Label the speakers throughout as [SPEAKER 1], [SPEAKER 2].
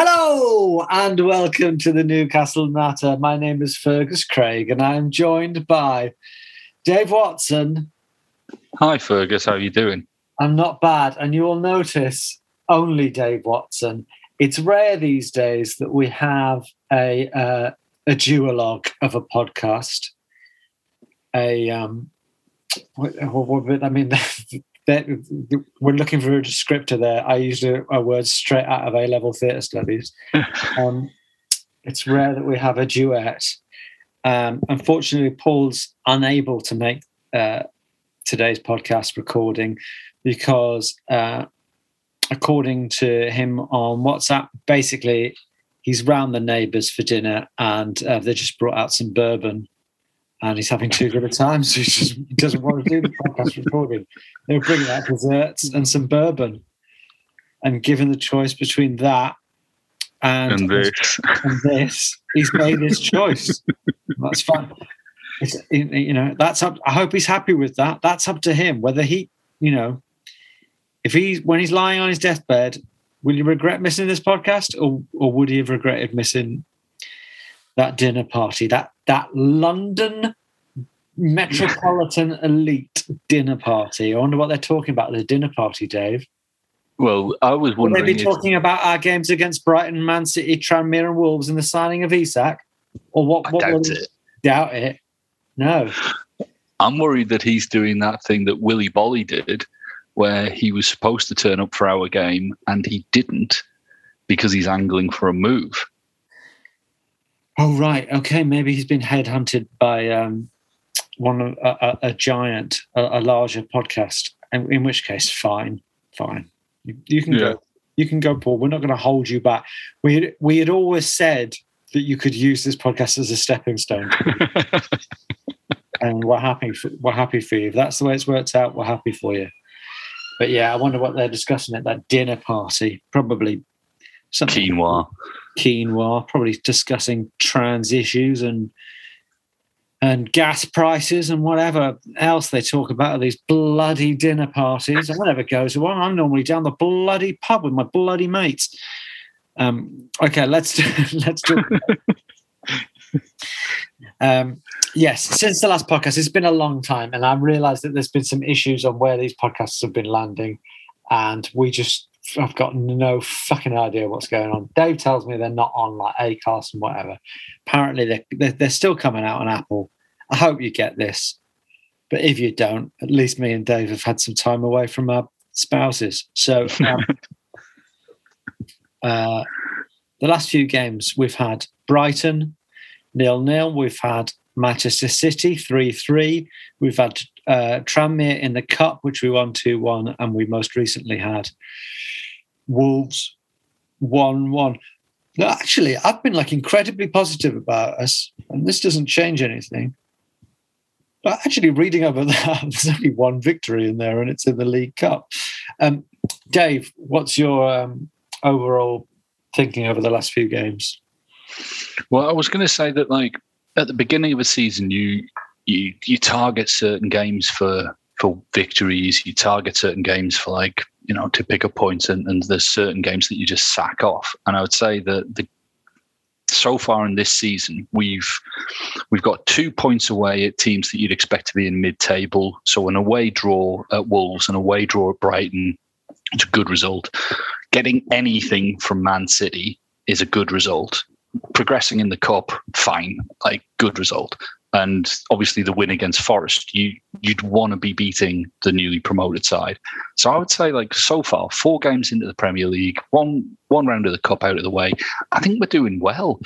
[SPEAKER 1] Hello and welcome to the Newcastle Natter. My name is Fergus Craig and I'm joined by Dave Watson.
[SPEAKER 2] Hi, Fergus. How are you doing?
[SPEAKER 1] I'm not bad, and you will notice only Dave Watson. It's rare these days that we have a uh, a duologue of a podcast. A um, I mean, that we're looking for a descriptor there. I used a, a word straight out of A level theatre studies. um, it's rare that we have a duet. Um, unfortunately, Paul's unable to make uh, today's podcast recording because, uh, according to him on WhatsApp, basically he's round the neighbours for dinner and uh, they just brought out some bourbon and he's having too good a time, so he just he doesn't want to do the podcast recording. They'll bring out desserts and some bourbon. And given the choice between that and,
[SPEAKER 2] And this.
[SPEAKER 1] and this, he's made his choice. That's fine. It's, you know, that's up. I hope he's happy with that. That's up to him. Whether he, you know, if he's when he's lying on his deathbed, will he regret missing this podcast, or or would he have regretted missing that dinner party, that that London metropolitan elite dinner party? I wonder what they're talking about at the dinner party, Dave.
[SPEAKER 2] Well, I was
[SPEAKER 1] Will they
[SPEAKER 2] wondering.
[SPEAKER 1] be
[SPEAKER 2] if-
[SPEAKER 1] talking about our games against Brighton, Man City, Tranmere, and Wolves, and the signing of Isak, or what?
[SPEAKER 2] I
[SPEAKER 1] what
[SPEAKER 2] doubt
[SPEAKER 1] will-
[SPEAKER 2] it.
[SPEAKER 1] Doubt it. No.
[SPEAKER 2] I'm worried that he's doing that thing that Willy Boly did, where he was supposed to turn up for our game and he didn't because he's angling for a move.
[SPEAKER 1] Oh right, okay. Maybe he's been headhunted by um, one of a, a, a giant, a, a larger podcast. In, in which case, fine, fine. You, you can
[SPEAKER 2] Yeah.
[SPEAKER 1] go. You can go, Paul. We're not going to hold you back. We had, we had always said that you could use this podcast as a stepping stone, and we're happy. For, we're happy for you. If that's the way it's worked out, we're happy for you. But yeah, I wonder what they're discussing at that dinner party. Probably something
[SPEAKER 2] Quinoa.
[SPEAKER 1] Quinoa, probably discussing trans issues and and gas prices and whatever else they talk about at these bloody dinner parties. I never go to one. I'm normally down the bloody pub with my bloody mates. Um, okay, let's let's talk. um, yes, since the last podcast, it's been a long time, and I've realised that there's been some issues on where these podcasts have been landing, and we just I've got no fucking idea what's going on. Dave tells me they're not on like Acast and whatever. Apparently, they're, they're, they're still coming out on Apple. I hope you get this. But if you don't, at least me and Dave have had some time away from our spouses. So, um, uh, the last few games we've had Brighton nil nil. We've had Manchester City three three. We've had uh, Tranmere in the cup, which we won two one, and we most recently had Wolves one one. No, actually, I've been like incredibly positive about us, and this doesn't change anything. But actually, reading over that, there's only one victory in there, and it's in the League Cup. Um, Dave, what's your um, overall thinking over the last few games?
[SPEAKER 2] Well, I was going to say that, like at the beginning of a season, you you you target certain games for for victories. You target certain games for like you know to pick up points, and, and there's certain games that you just sack off. And I would say that the so far in this season, we've we've got two points away at teams that you'd expect to be in mid-table. So an away draw at Wolves, an away draw at Brighton, it's a good result. Getting anything from Man City is a good result. Progressing in the cup, fine, like good result. And obviously the win against Forest, you you'd want to be beating the newly promoted side. So I would say like so far, four games into the Premier League, one one round of the cup out of the way, I think we're doing well.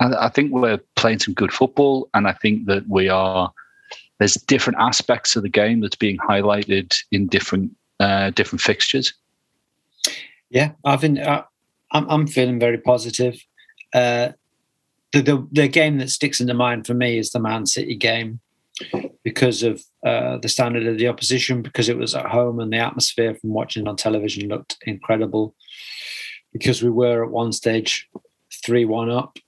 [SPEAKER 2] I, I think we're playing some good football, and I think that we are. There's different aspects of the game that's being highlighted in different uh, different fixtures.
[SPEAKER 1] Yeah, I've been. Uh, I'm, I'm feeling very positive. Uh, the, the the game that sticks in the mind for me is the Man City game because of uh, the standard of the opposition, because it was at home and the atmosphere from watching on television looked incredible. Because we were at one stage three one up,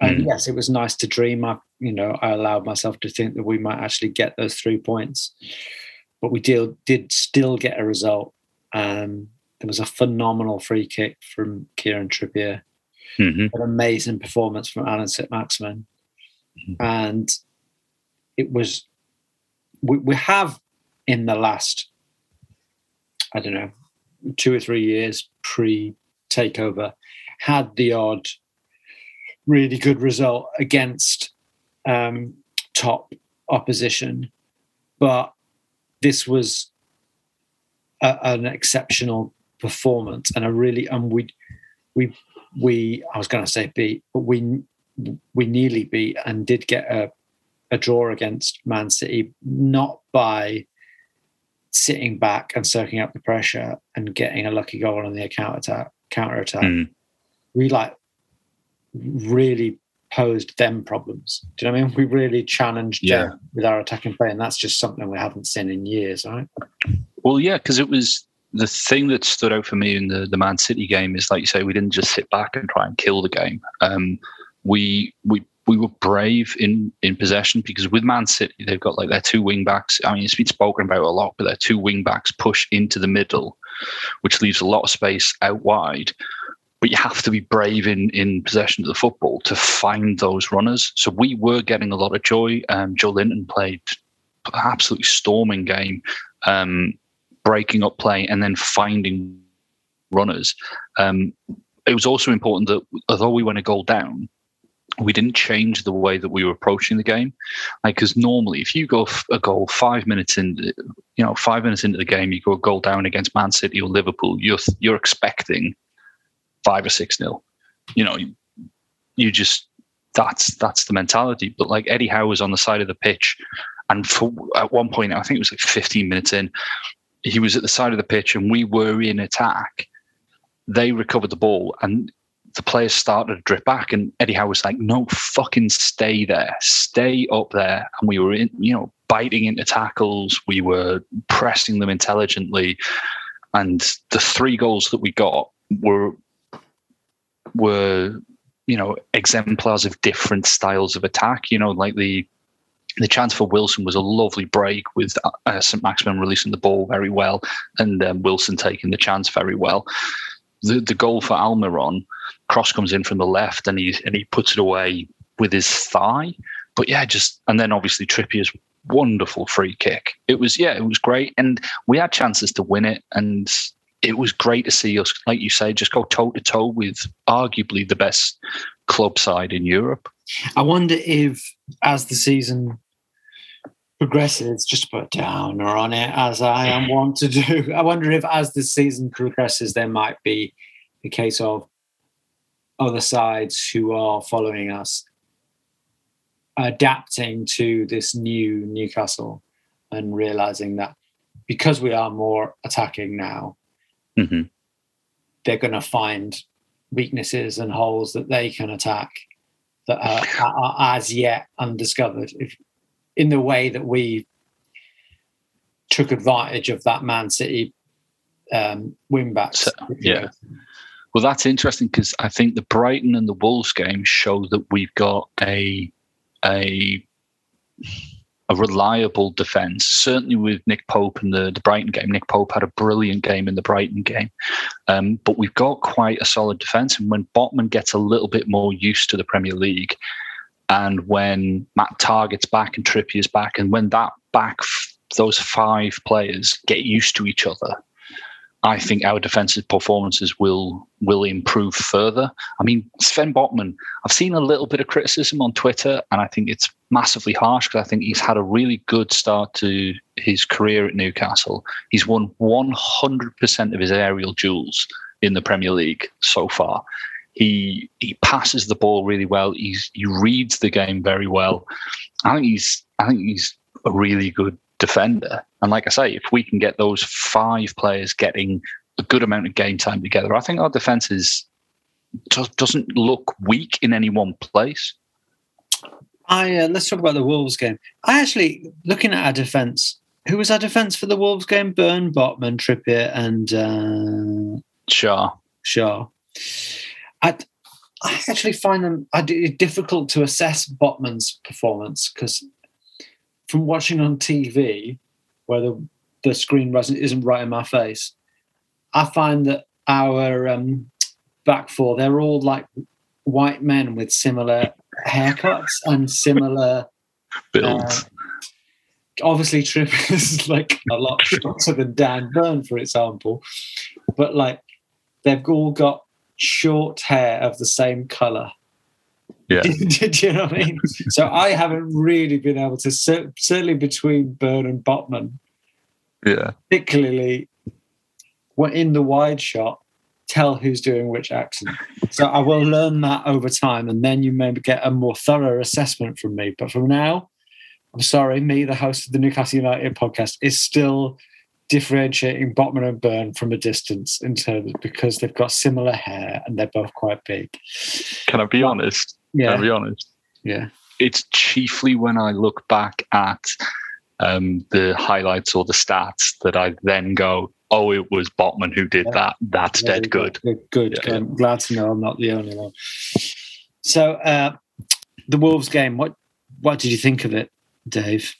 [SPEAKER 1] and mm. yes, it was nice to dream. I, you know, I allowed myself to think that we might actually get those three points, but we did did still get a result. Um, there was a phenomenal free kick from Kieran Trippier, mm-hmm. an amazing performance from Allan Saint-Maximin, mm-hmm. and it was. We, we have in the last, I don't know, two or three years pre takeover, had the odd really good result against um, top opposition, but this was a, an exceptional performance and a really and we we we I was going to say beat, but we we nearly beat and did get a a draw against Man City, not by sitting back and soaking up the pressure and getting a lucky goal on the counter attack. Counter attack. Mm. We like really posed them problems. Do you know what I mean? We really challenged yeah. them with our attacking play, and that's just something we haven't seen in years, right?
[SPEAKER 2] Well, yeah, because it was the thing that stood out for me in the, the Man City game is like you say, we didn't just sit back and try and kill the game. Um, we we we were brave in in possession because with Man City they've got like their two wing backs. I mean, it's been spoken about a lot, but their two wing backs push into the middle, which leaves a lot of space out wide. But you have to be brave in in possession of the football to find those runners. So we were getting a lot of joy. Um, Joelinton played absolutely storming game. Um, breaking up play and then finding runners. Um, it was also important that although we went a goal down, we didn't change the way that we were approaching the game. Like, because normally, if you go a goal five minutes in, you know, five minutes into the game, you go a goal down against Man City or Liverpool, you're you're expecting five or six nil. You know, you, you just that's that's the mentality. But like Eddie Howe was on the side of the pitch, and for at one point, I think it was like 15 minutes in, he was at the side of the pitch and we were in attack. They recovered the ball and the players started to drip back. And Eddie Howe was like, no, fucking stay there, stay up there. And we were in, you know, biting into tackles. We were pressing them intelligently. And the three goals that we got were, were, you know, exemplars of different styles of attack. You know, like the the chance for Wilson was a lovely break with uh, Saint-Maximin releasing the ball very well and um, Wilson taking the chance very well. The the goal for Almiron, cross comes in from the left and he and he puts it away with his thigh. But yeah, just and then obviously Trippier's wonderful free kick. It was yeah, it was great, and we had chances to win it, and it was great to see us, like you say, just go toe to toe with arguably the best club side in Europe.
[SPEAKER 1] I wonder if, as the season progresses, just put a downer on it, as I am wont to do. I wonder if, as the season progresses, there might be a case of other sides who are following us adapting to this new Newcastle and realizing that because we are more attacking now, mm-hmm. they're going to find weaknesses and holes that they can attack that are, are as yet undiscovered. If in the way that we took advantage of that Man City um, wing backs. So,
[SPEAKER 2] yeah. Well, that's interesting because I think the Brighton and the Wolves game show that we've got a a a reliable defence. Certainly with Nick Pope in the, the Brighton game. Nick Pope had a brilliant game in the Brighton game. Um, but we've got quite a solid defence. And when Botman gets a little bit more used to the Premier League, and when Matt Targett's back and Trippier's back, and when that back, those five players get used to each other, I think our defensive performances will will improve further. I mean, Sven Botman, I've seen a little bit of criticism on Twitter, and I think it's massively harsh because I think he's had a really good start to his career at Newcastle. He's won 100% of his aerial duels in the Premier League so far. He he passes the ball really well. He's he reads the game very well. I think he's I think he's a really good defender. And like I say, if we can get those five players getting a good amount of game time together, I think our defense is doesn't look weak in any one place.
[SPEAKER 1] I uh, let's talk about the Wolves game. I actually looking at our defense. Who was our defense for the Wolves game? Burn, Botman, Trippier, and uh,
[SPEAKER 2] Schär.
[SPEAKER 1] Schär. I, I actually find them I, difficult to assess Botman's performance because from watching on TV, where the, the screen isn't right in my face, I find that our um, back four, they're all like white men with similar haircuts and similar
[SPEAKER 2] builds.
[SPEAKER 1] Uh, obviously, Tripp is like a lot shorter than Dan Burn, for example, but like they've all got short hair of the same color.
[SPEAKER 2] Yeah.
[SPEAKER 1] Did you know what I mean? so I haven't really been able to, certainly between Burn and Botman,
[SPEAKER 2] yeah,
[SPEAKER 1] particularly in the wide shot, tell who's doing which accent. So I will learn that over time, and then you may get a more thorough assessment from me. But from now, I'm sorry, me, the host of the Newcastle United podcast, is still differentiating Botman and Burn from a distance in terms because they've got similar hair and they're both quite big.
[SPEAKER 2] Can I be but, honest?
[SPEAKER 1] Yeah.
[SPEAKER 2] Can I be honest?
[SPEAKER 1] Yeah.
[SPEAKER 2] It's chiefly when I look back at um, the highlights or the stats that I then go, oh, it was Botman who did yeah. that. That's yeah, dead good.
[SPEAKER 1] Good. good. Yeah, I'm glad to know I'm not the only one. So, uh, the Wolves game, what what did you think of it, Dave?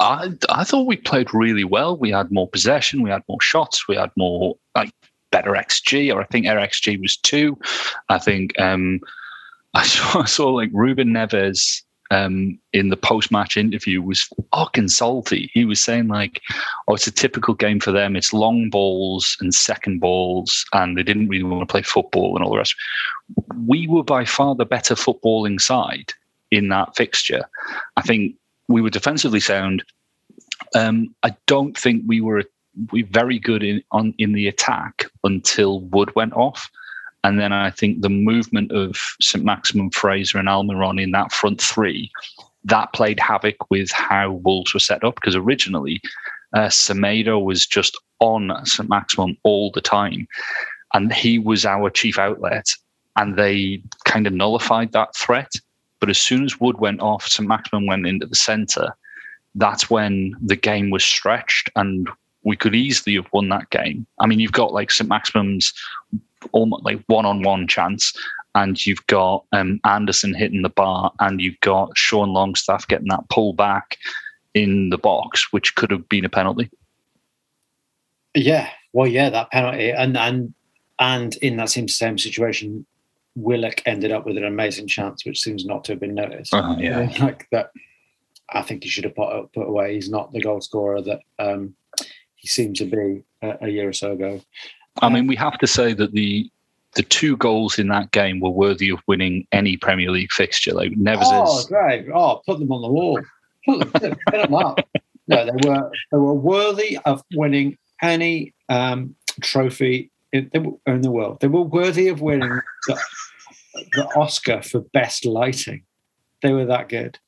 [SPEAKER 2] I I thought we played really well. We had more possession, we had more shots, we had more like better XG, or I think our XG was two. I think um, I saw I saw like Ruben Neves um, in the post match interview was fucking salty. He was saying like, "Oh, it's a typical game for them. It's long balls and second balls, and they didn't really want to play football and all the rest." We were by far the better footballing side in that fixture. I think we were defensively sound. Um, I don't think we were we very good in on in the attack until Wood went off. And then I think the movement of St. Maximin, Fraser, and Almiron in that front three, that played havoc with how Wolves were set up. Because originally, uh, Semedo was just on St. Maximin all the time. And he was our chief outlet. And they kind of nullified that threat. But as soon as Wood went off, St. Maximin went into the centre. That's when the game was stretched and we could easily have won that game. I mean, you've got like St. Maximin's almost like one-on-one chance, and you've got um, Anderson hitting the bar, and you've got Sean Longstaff getting that pull back in the box, which could have been a penalty.
[SPEAKER 1] Yeah, well, yeah, that penalty, and and and in that same same situation, Willock ended up with an amazing chance, which seems not to have been noticed.
[SPEAKER 2] Uh, yeah,
[SPEAKER 1] like that. I think he should have put put away. He's not the goal scorer that um, he seemed to be a, a year or so ago.
[SPEAKER 2] I mean, we have to say that the the two goals in that game were worthy of winning any Premier League fixture. Like never.
[SPEAKER 1] Oh, great! Oh, put them on the wall. Put them, put them up. No, they were they were worthy of winning any um, trophy in, the world. They were worthy of winning the, the, Oscar for best lighting. They were that good.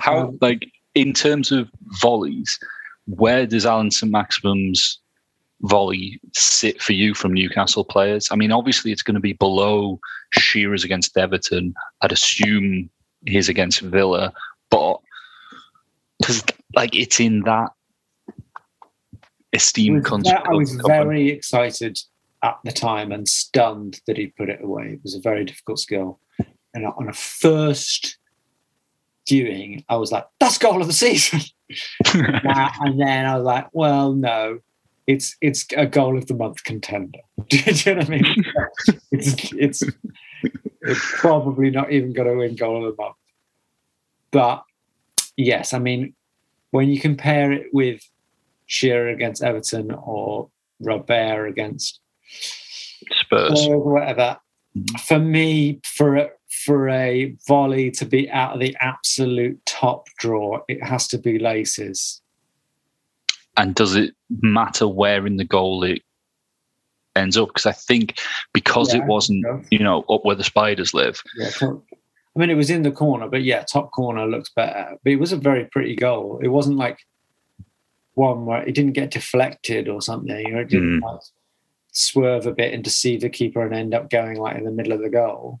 [SPEAKER 2] How um, like in terms of volleys, where does Allan St Maximin's volley sit for you from Newcastle players? I mean, obviously it's going to be below Shearer's against Everton. I'd assume his against Villa, but because like it's in that esteemed
[SPEAKER 1] I was, I was very excited at the time and stunned that he put it away. It was a very difficult skill. And on a first viewing, I was like, that's goal of the season. and then I was like, well, no, it's it's a goal of the month contender. Do you know what I mean? it's it's it's probably not even going to win goal of the month. But yes, I mean, when you compare it with Shearer against Everton or Robert against
[SPEAKER 2] Spurs
[SPEAKER 1] or whatever, for me, for a, for a volley to be out of the absolute top draw, it has to be laces.
[SPEAKER 2] And does it matter where in the goal it ends up? Because I think because
[SPEAKER 1] Yeah,
[SPEAKER 2] it wasn't, you know, up where the spiders live.
[SPEAKER 1] Yeah, top- I mean, it was in the corner, but yeah, top corner looks better. But it was a very pretty goal. It wasn't like one where it didn't get deflected or something, or it didn't mm. like, swerve a bit and deceive the keeper and end up going like in the middle of the goal.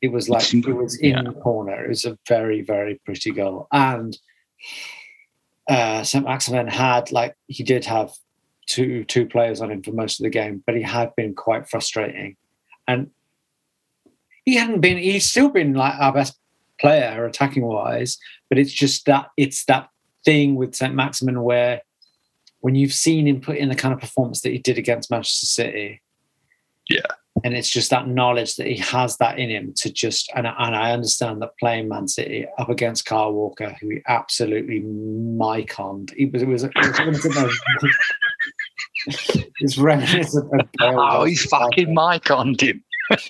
[SPEAKER 1] It was like it was in
[SPEAKER 2] yeah.
[SPEAKER 1] the corner. It was a very, very pretty goal. And uh St. Maximin had like he did have two two players on him for most of the game, but he had been quite frustrating. And he hadn't been he's still been like our best player attacking wise, but it's just that it's that thing with St. Maximin where when you've seen him put in the kind of performance that he did against Manchester City,
[SPEAKER 2] Yeah.
[SPEAKER 1] and it's just that knowledge that he has that in him to just and, and I understand that playing Man City up against Kyle Walker, who he absolutely myconed. He was it was, it was it's reminiscent of Bale
[SPEAKER 2] Oh, he's fucking on him.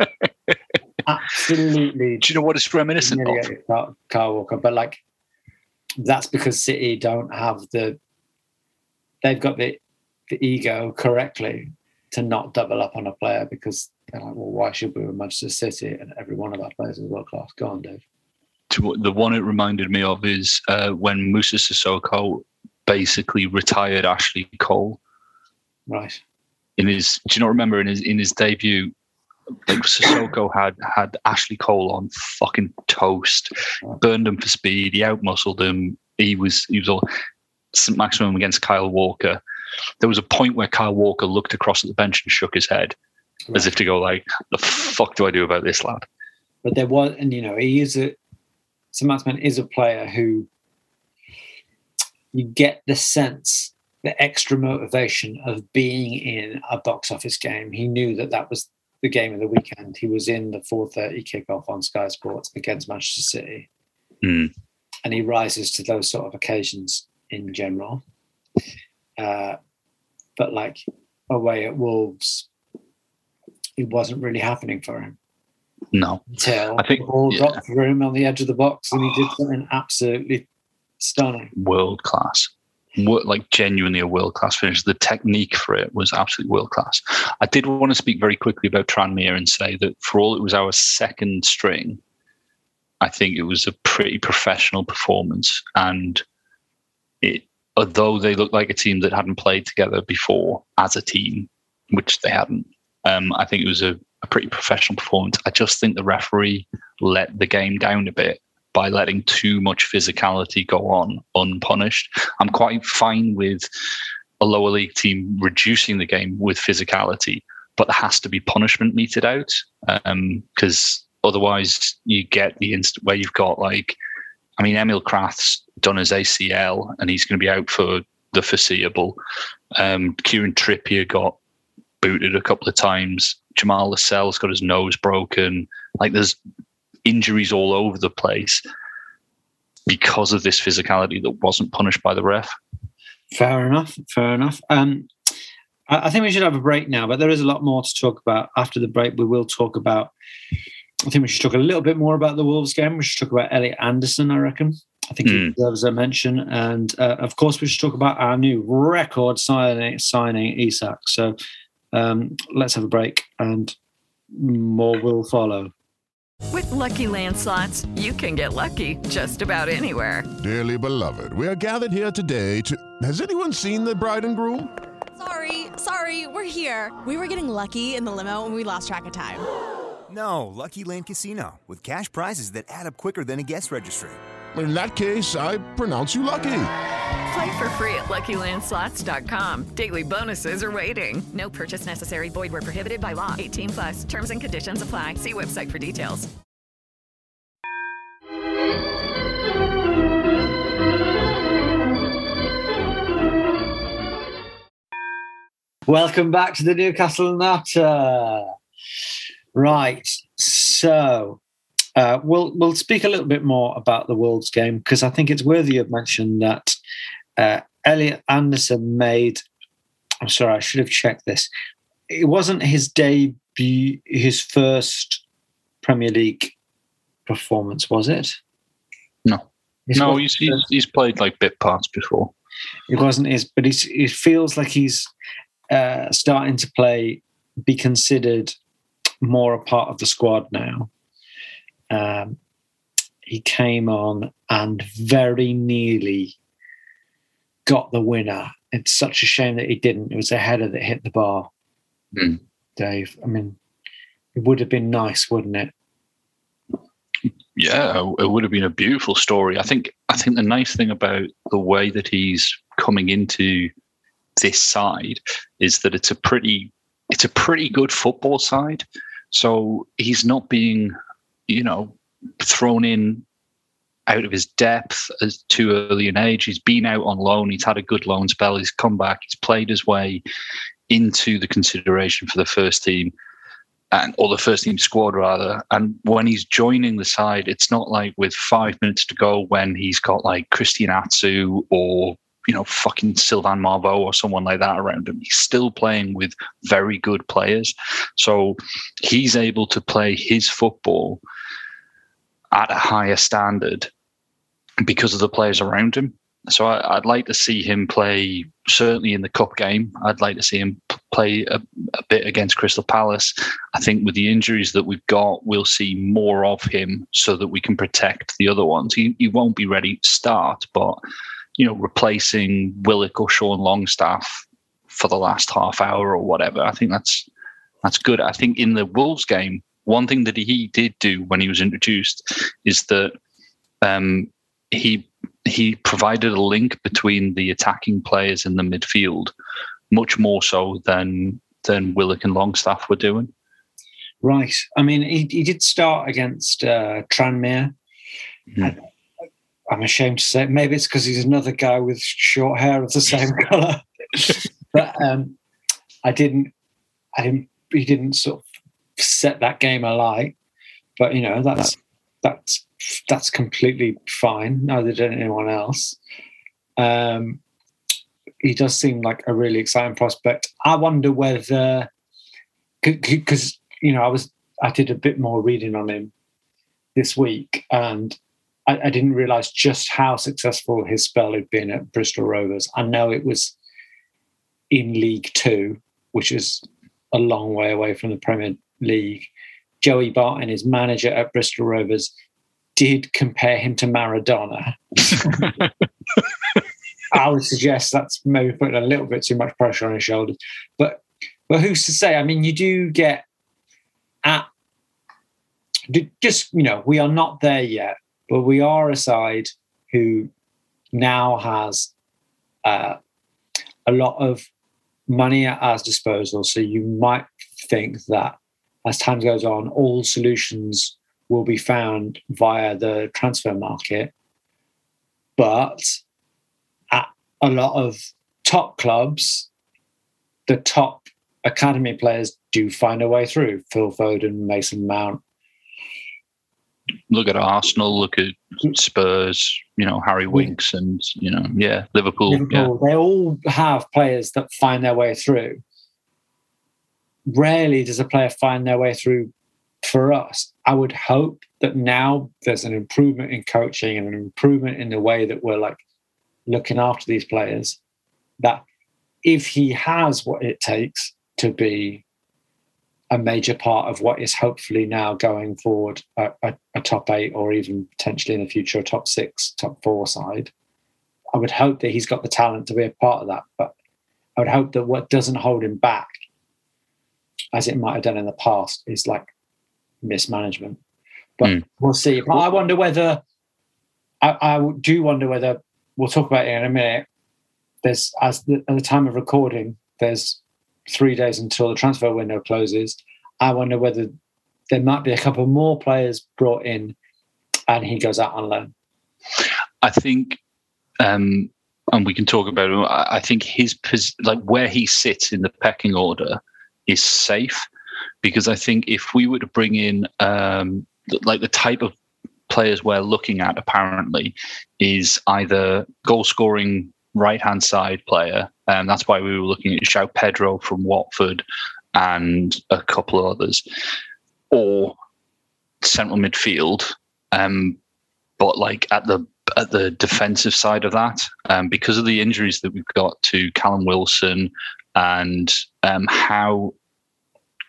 [SPEAKER 1] absolutely
[SPEAKER 2] Do you know what it's reminiscent of?
[SPEAKER 1] Kyle Walker, but like that's because City don't have the they've got the the ego correctly to not double up on a player because they're like, well, why should we with Manchester City and every one of our players is world class? Go on, Dave.
[SPEAKER 2] to the one it reminded me of is uh, when Moussa Sissoko basically retired Ashley Cole
[SPEAKER 1] Right.
[SPEAKER 2] in his. Do you not remember in his in his debut? Like Sissoko had had Ashley Cole on fucking toast, burned him for speed. He outmuscled him. He was he was all St. Maximin against Kyle Walker. There was a point where Kyle Walker looked across at the bench and shook his head as if to go like, "The fuck do I do about this lad?"
[SPEAKER 1] But there was, and you know, he is a St. Maximin is a player who you get the sense, the extra motivation of being in a box office game. He knew that that was the game of the weekend. He was in the 4:30 kickoff on Sky Sports against Manchester City,
[SPEAKER 2] Hmm.
[SPEAKER 1] and he rises to those sort of occasions in general. Uh, but like away at Wolves, it wasn't really happening for him
[SPEAKER 2] No,
[SPEAKER 1] until
[SPEAKER 2] I think-
[SPEAKER 1] the ball
[SPEAKER 2] yeah.
[SPEAKER 1] dropped for him on the edge of the box and he did something absolutely stunning.
[SPEAKER 2] world class. Like genuinely a world class finish. The technique for it was absolutely world class. I did want to speak very quickly about Tranmere and say that for all it was our second string, I think it was a pretty professional performance. And it, although they looked like a team that hadn't played together before as a team, which they hadn't, um, I think it was a, a pretty professional performance. I just think the referee let the game down a bit by letting too much physicality go on unpunished. I'm quite fine with a lower league team reducing the game with physicality, but there has to be punishment meted out because otherwise you get the instant where you've got like, I mean, Emil Krafth's done his ACL and he's going to be out for the foreseeable. Um, Kieran Trippier got booted a couple of times. Jamal Lascelles got his nose broken. Like there's injuries all over the place because of this physicality that wasn't punished by the ref.
[SPEAKER 1] Fair enough. Fair enough. Um, I think we should have a break now, but there is a lot more to talk about. After the break, we will talk about. I think we should talk a little bit more about the Wolves game. We should talk about Elliot Anderson. I reckon. I think he
[SPEAKER 2] Mm.
[SPEAKER 1] deserves a mention, and uh, of course, we should talk about our new record signing, signing Isak. So um, let's have a break, and more will follow.
[SPEAKER 3] With Lucky Land slots, you can get lucky just about anywhere.
[SPEAKER 4] Dearly beloved, we are gathered here today to. Has anyone seen the bride and groom?
[SPEAKER 5] Sorry, sorry, we're here. We were getting lucky in the limo and we lost track of time.
[SPEAKER 6] No, Lucky Land Casino, with cash prizes that add up quicker than a guest registry.
[SPEAKER 4] In that case, I pronounce you lucky.
[SPEAKER 3] Play for free at LuckyLandSlots.com. Daily bonuses are waiting. No purchase necessary. Void where prohibited by law. 18 plus. Terms and conditions apply. See website for details.
[SPEAKER 1] Welcome back to the Newcastle Natter. Right, so uh, we'll we'll speak a little bit more about the Wolves game because I think it's worthy of mention that uh, Elliot Anderson made. I'm sorry, I should have checked this. It wasn't his debut, his first Premier League performance, was it?
[SPEAKER 2] No,
[SPEAKER 1] His
[SPEAKER 2] no, he's, he's he's played like bit parts before.
[SPEAKER 1] It wasn't his, but he's, it feels like he's uh, starting to play, be considered more a part of the squad now. Um, he came on and very nearly got the winner. It's such a shame that he didn't. It was a header that hit the bar.
[SPEAKER 2] Hmm.
[SPEAKER 1] Dave, I mean, it would have been nice, wouldn't it?
[SPEAKER 2] Yeah, it would have been a beautiful story. I think. I think the nice thing about the way that he's coming into this side is that it's a pretty, it's a pretty good football side. So he's not being, you know, thrown in out of his depth as too early an age. He's been out on loan. He's had a good loan spell. He's come back. He's played his way into the consideration for the first team and or the first team squad rather. And when he's joining the side, it's not like with five minutes to go when he's got like Christian Atsu or you know fucking Sylvain Marveaux or someone like that around him. He's still playing with very good players, so he's able to play his football at a higher standard because of the players around him. So I, I'd like to see him play certainly in the cup game. I'd like to see him play a, a bit against Crystal Palace. I think with the injuries that we've got, we'll see more of him so that we can protect the other ones. He, he won't be ready to start, but you know, replacing Willock or Sean Longstaff for the last half hour or whatever, I think that's that's good. I think in the Wolves game, one thing that he did do when he was introduced is that um, he he provided a link between the attacking players in the midfield, much more so than than Willock and Longstaff were doing.
[SPEAKER 1] Right. I mean, he, he did start against uh, Tranmere.
[SPEAKER 2] Mhm.
[SPEAKER 1] I'm ashamed to say, maybe it's because he's another guy with short hair of the same color. but um, I didn't, I didn't, he didn't sort of set that game alight. But you know, that's that's that's completely fine. Neither did anyone else. Um, he does seem like a really exciting prospect. I wonder whether because you know I was I did a bit more reading on him this week, and I, I didn't realize just how successful his spell had been at Bristol Rovers. I know it was in League Two, which is a long way away from the Premier League. Joey Barton, his manager at Bristol Rovers, did compare him to Maradona. I would suggest that's maybe putting a little bit too much pressure on his shoulders. But but who's to say? I mean, you do get at just you know we are not there yet, but we are a side who now has uh, a lot of money at our disposal. So you might think that as time goes on, all solutions will be found via the transfer market. But at a lot of top clubs, the top academy players do find a way through. Phil Foden, Mason Mount.
[SPEAKER 2] Look at Arsenal, look at Spurs, you know, Harry Winks and, you know, yeah, Liverpool.
[SPEAKER 1] Liverpool, they all have players that find their way through. Rarely does a player find their way through for us. I would hope that now there's an improvement in coaching and an improvement in the way that we're like looking after these players. That if he has what it takes to be a major part of what is hopefully now going forward a, a, a top eight or even potentially in the future a top six, top four side. I would hope that he's got the talent to be a part of that, but I would hope that what doesn't hold him back, as it might have done in the past, is like mismanagement. But
[SPEAKER 2] Mm.
[SPEAKER 1] we'll see. But I wonder whether I, I do wonder whether we'll talk about it in a minute. There's as the, at the time of recording, there's three days until the transfer window closes. I wonder whether there might be a couple more players brought in, and he goes out on loan.
[SPEAKER 2] I think, um, and we can talk about. I I think his pos- like where he sits in the pecking order is safe because I think if we were to bring in um, like the type of players we're looking at apparently is either goal scoring right hand side player, and that's why we were looking at João Pedro from Watford and a couple of others, or central midfield. Um, but like at the at the defensive side of that, um, because of the injuries that we've got to Callum Wilson and um, how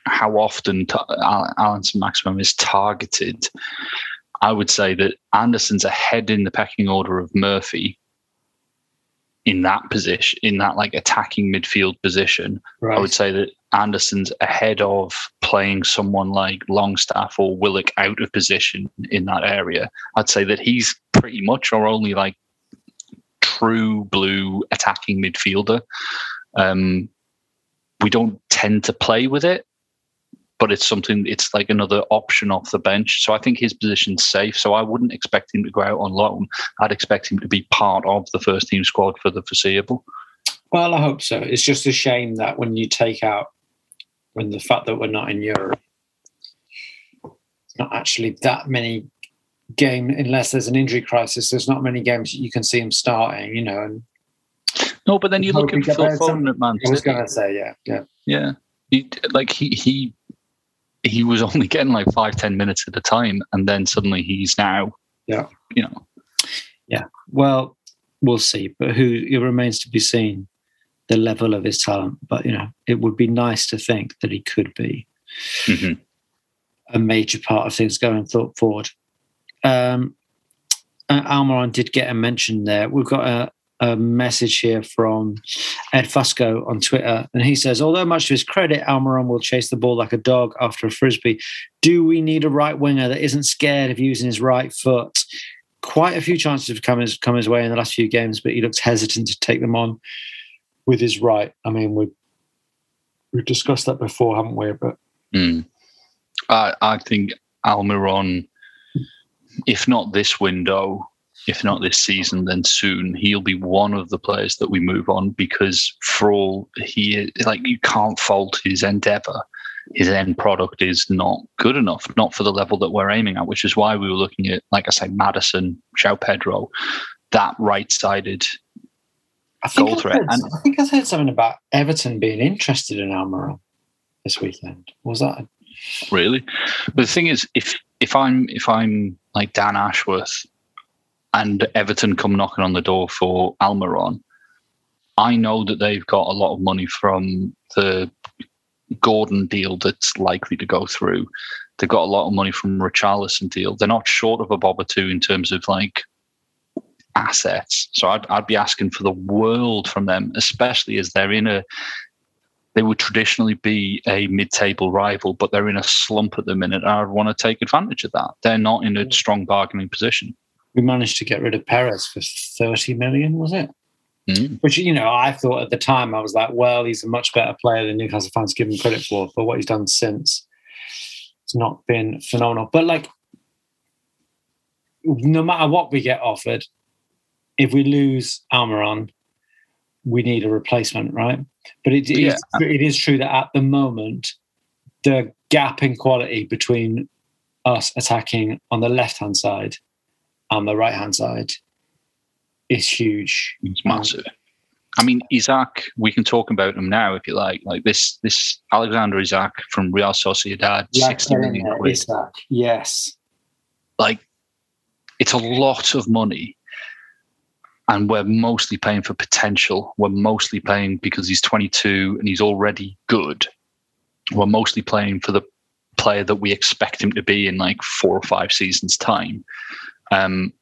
[SPEAKER 2] how often t- Alan Maximin is targeted, I would say that Anderson's ahead in the pecking order of Murphy in that position, in that like attacking midfield position. I would say that Anderson's ahead of playing someone like Longstaff or Willock out of position in that area. I'd say that he's pretty much our only like true blue attacking midfielder. Um, we don't tend to play with it, but it's something. It's like another option off the bench. So I think his position's safe. So I wouldn't expect him to go out on loan. I'd expect him to be part of the first team squad for the foreseeable.
[SPEAKER 1] Well, I hope so. It's just a shame that when you take out, when the fact that we're not in Europe, it's not actually that many game unless there's an injury crisis. There's not many games that you can see him starting. You know, and
[SPEAKER 2] No, but then you look at Phil Foden at Man
[SPEAKER 1] I was going to say, yeah, yeah.
[SPEAKER 2] Yeah, he, like he he he was only getting like five ten minutes at a time, and then suddenly he's now
[SPEAKER 1] Yeah.
[SPEAKER 2] you know
[SPEAKER 1] Yeah. Well, we'll see. But who it remains to be seen the level of his talent. But you know, it would be nice to think that he could be
[SPEAKER 2] Mhm.
[SPEAKER 1] a major part of things going forward. Um, uh, Almiron did get a mention there. We've got a, a message here from Ed Fusco on Twitter, and he says, although much to his credit, Almiron will chase the ball like a dog after a frisbee. Do we need a right winger that isn't scared of using his right foot? Quite a few chances have come his, come his way in the last few games, but he looks hesitant to take them on with his right. I mean, we we've discussed that before, haven't we? But
[SPEAKER 2] Mm. I I think Almiron, if not this window, if not this season, then soon he'll be one of the players that we move on because for all he like you can't fault his endeavor. His end product is not good enough, not for the level that we're aiming at, which is why we were looking at, like I say, Maddison, João Pedro, that right-sided
[SPEAKER 1] I think,
[SPEAKER 2] goal threat.
[SPEAKER 1] heard,
[SPEAKER 2] And
[SPEAKER 1] I think I heard something about Everton being interested in Almiron this weekend. Was that?
[SPEAKER 2] really. But the thing is, if if I'm if I'm like Dan Ashworth and Everton come knocking on the door for Almiron, I know that they've got a lot of money from the Gordon deal that's likely to go through. They've got a lot of money from Richarlison deal. They're not short of a bob or two in terms of like assets. So I'd I'd be asking for the world from them, especially as they're in a they would traditionally be a mid-table rival, but they're in a slump at the minute. I want to take advantage of that. They're not in a strong bargaining position.
[SPEAKER 1] We managed to get rid of Perez for thirty million, was it?
[SPEAKER 2] Mm.
[SPEAKER 1] Which you know, I thought at the time I was like, well, he's a much better player than Newcastle fans give him credit for. But what he's done since, it's not been phenomenal. But like, no matter what we get offered, if we lose Almiron, we need a replacement, right? But it,
[SPEAKER 2] Yeah.
[SPEAKER 1] is, it is true that at the moment, the gap in quality between us attacking on the left hand side and the right hand side is huge.
[SPEAKER 2] It's massive. I mean, Isak, we can talk about him now if you like. Like this, this Alexander Isak from Real Sociedad, sixty million quid.
[SPEAKER 1] Isak, Yes.
[SPEAKER 2] Like, it's a lot of money, and we're mostly paying for potential. We're mostly paying because he's twenty-two and he's already good. We're mostly playing for the player that we expect him to be in like four or five seasons' time. Um,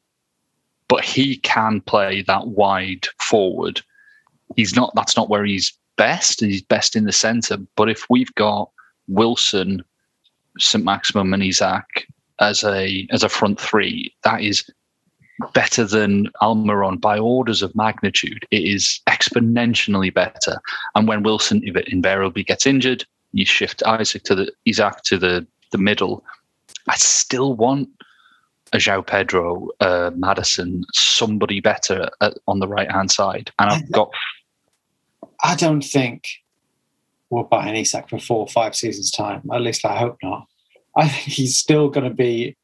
[SPEAKER 2] but he can play that wide forward. He's not. That's not where he's best. He's best in the centre. But if we've got Wilson, St Maximin, and Isak as a as a front three, that is better than Almiron by orders of magnitude. It is exponentially better. And when Wilson invariably gets injured, you shift Isak to the Isak to the the middle. I still want a João Pedro, uh, Maddison, somebody better at, on the right hand side. And I've got.
[SPEAKER 1] I don't think we'll buy an Isak for four or five seasons' time. At least I hope not. I think he's still going to be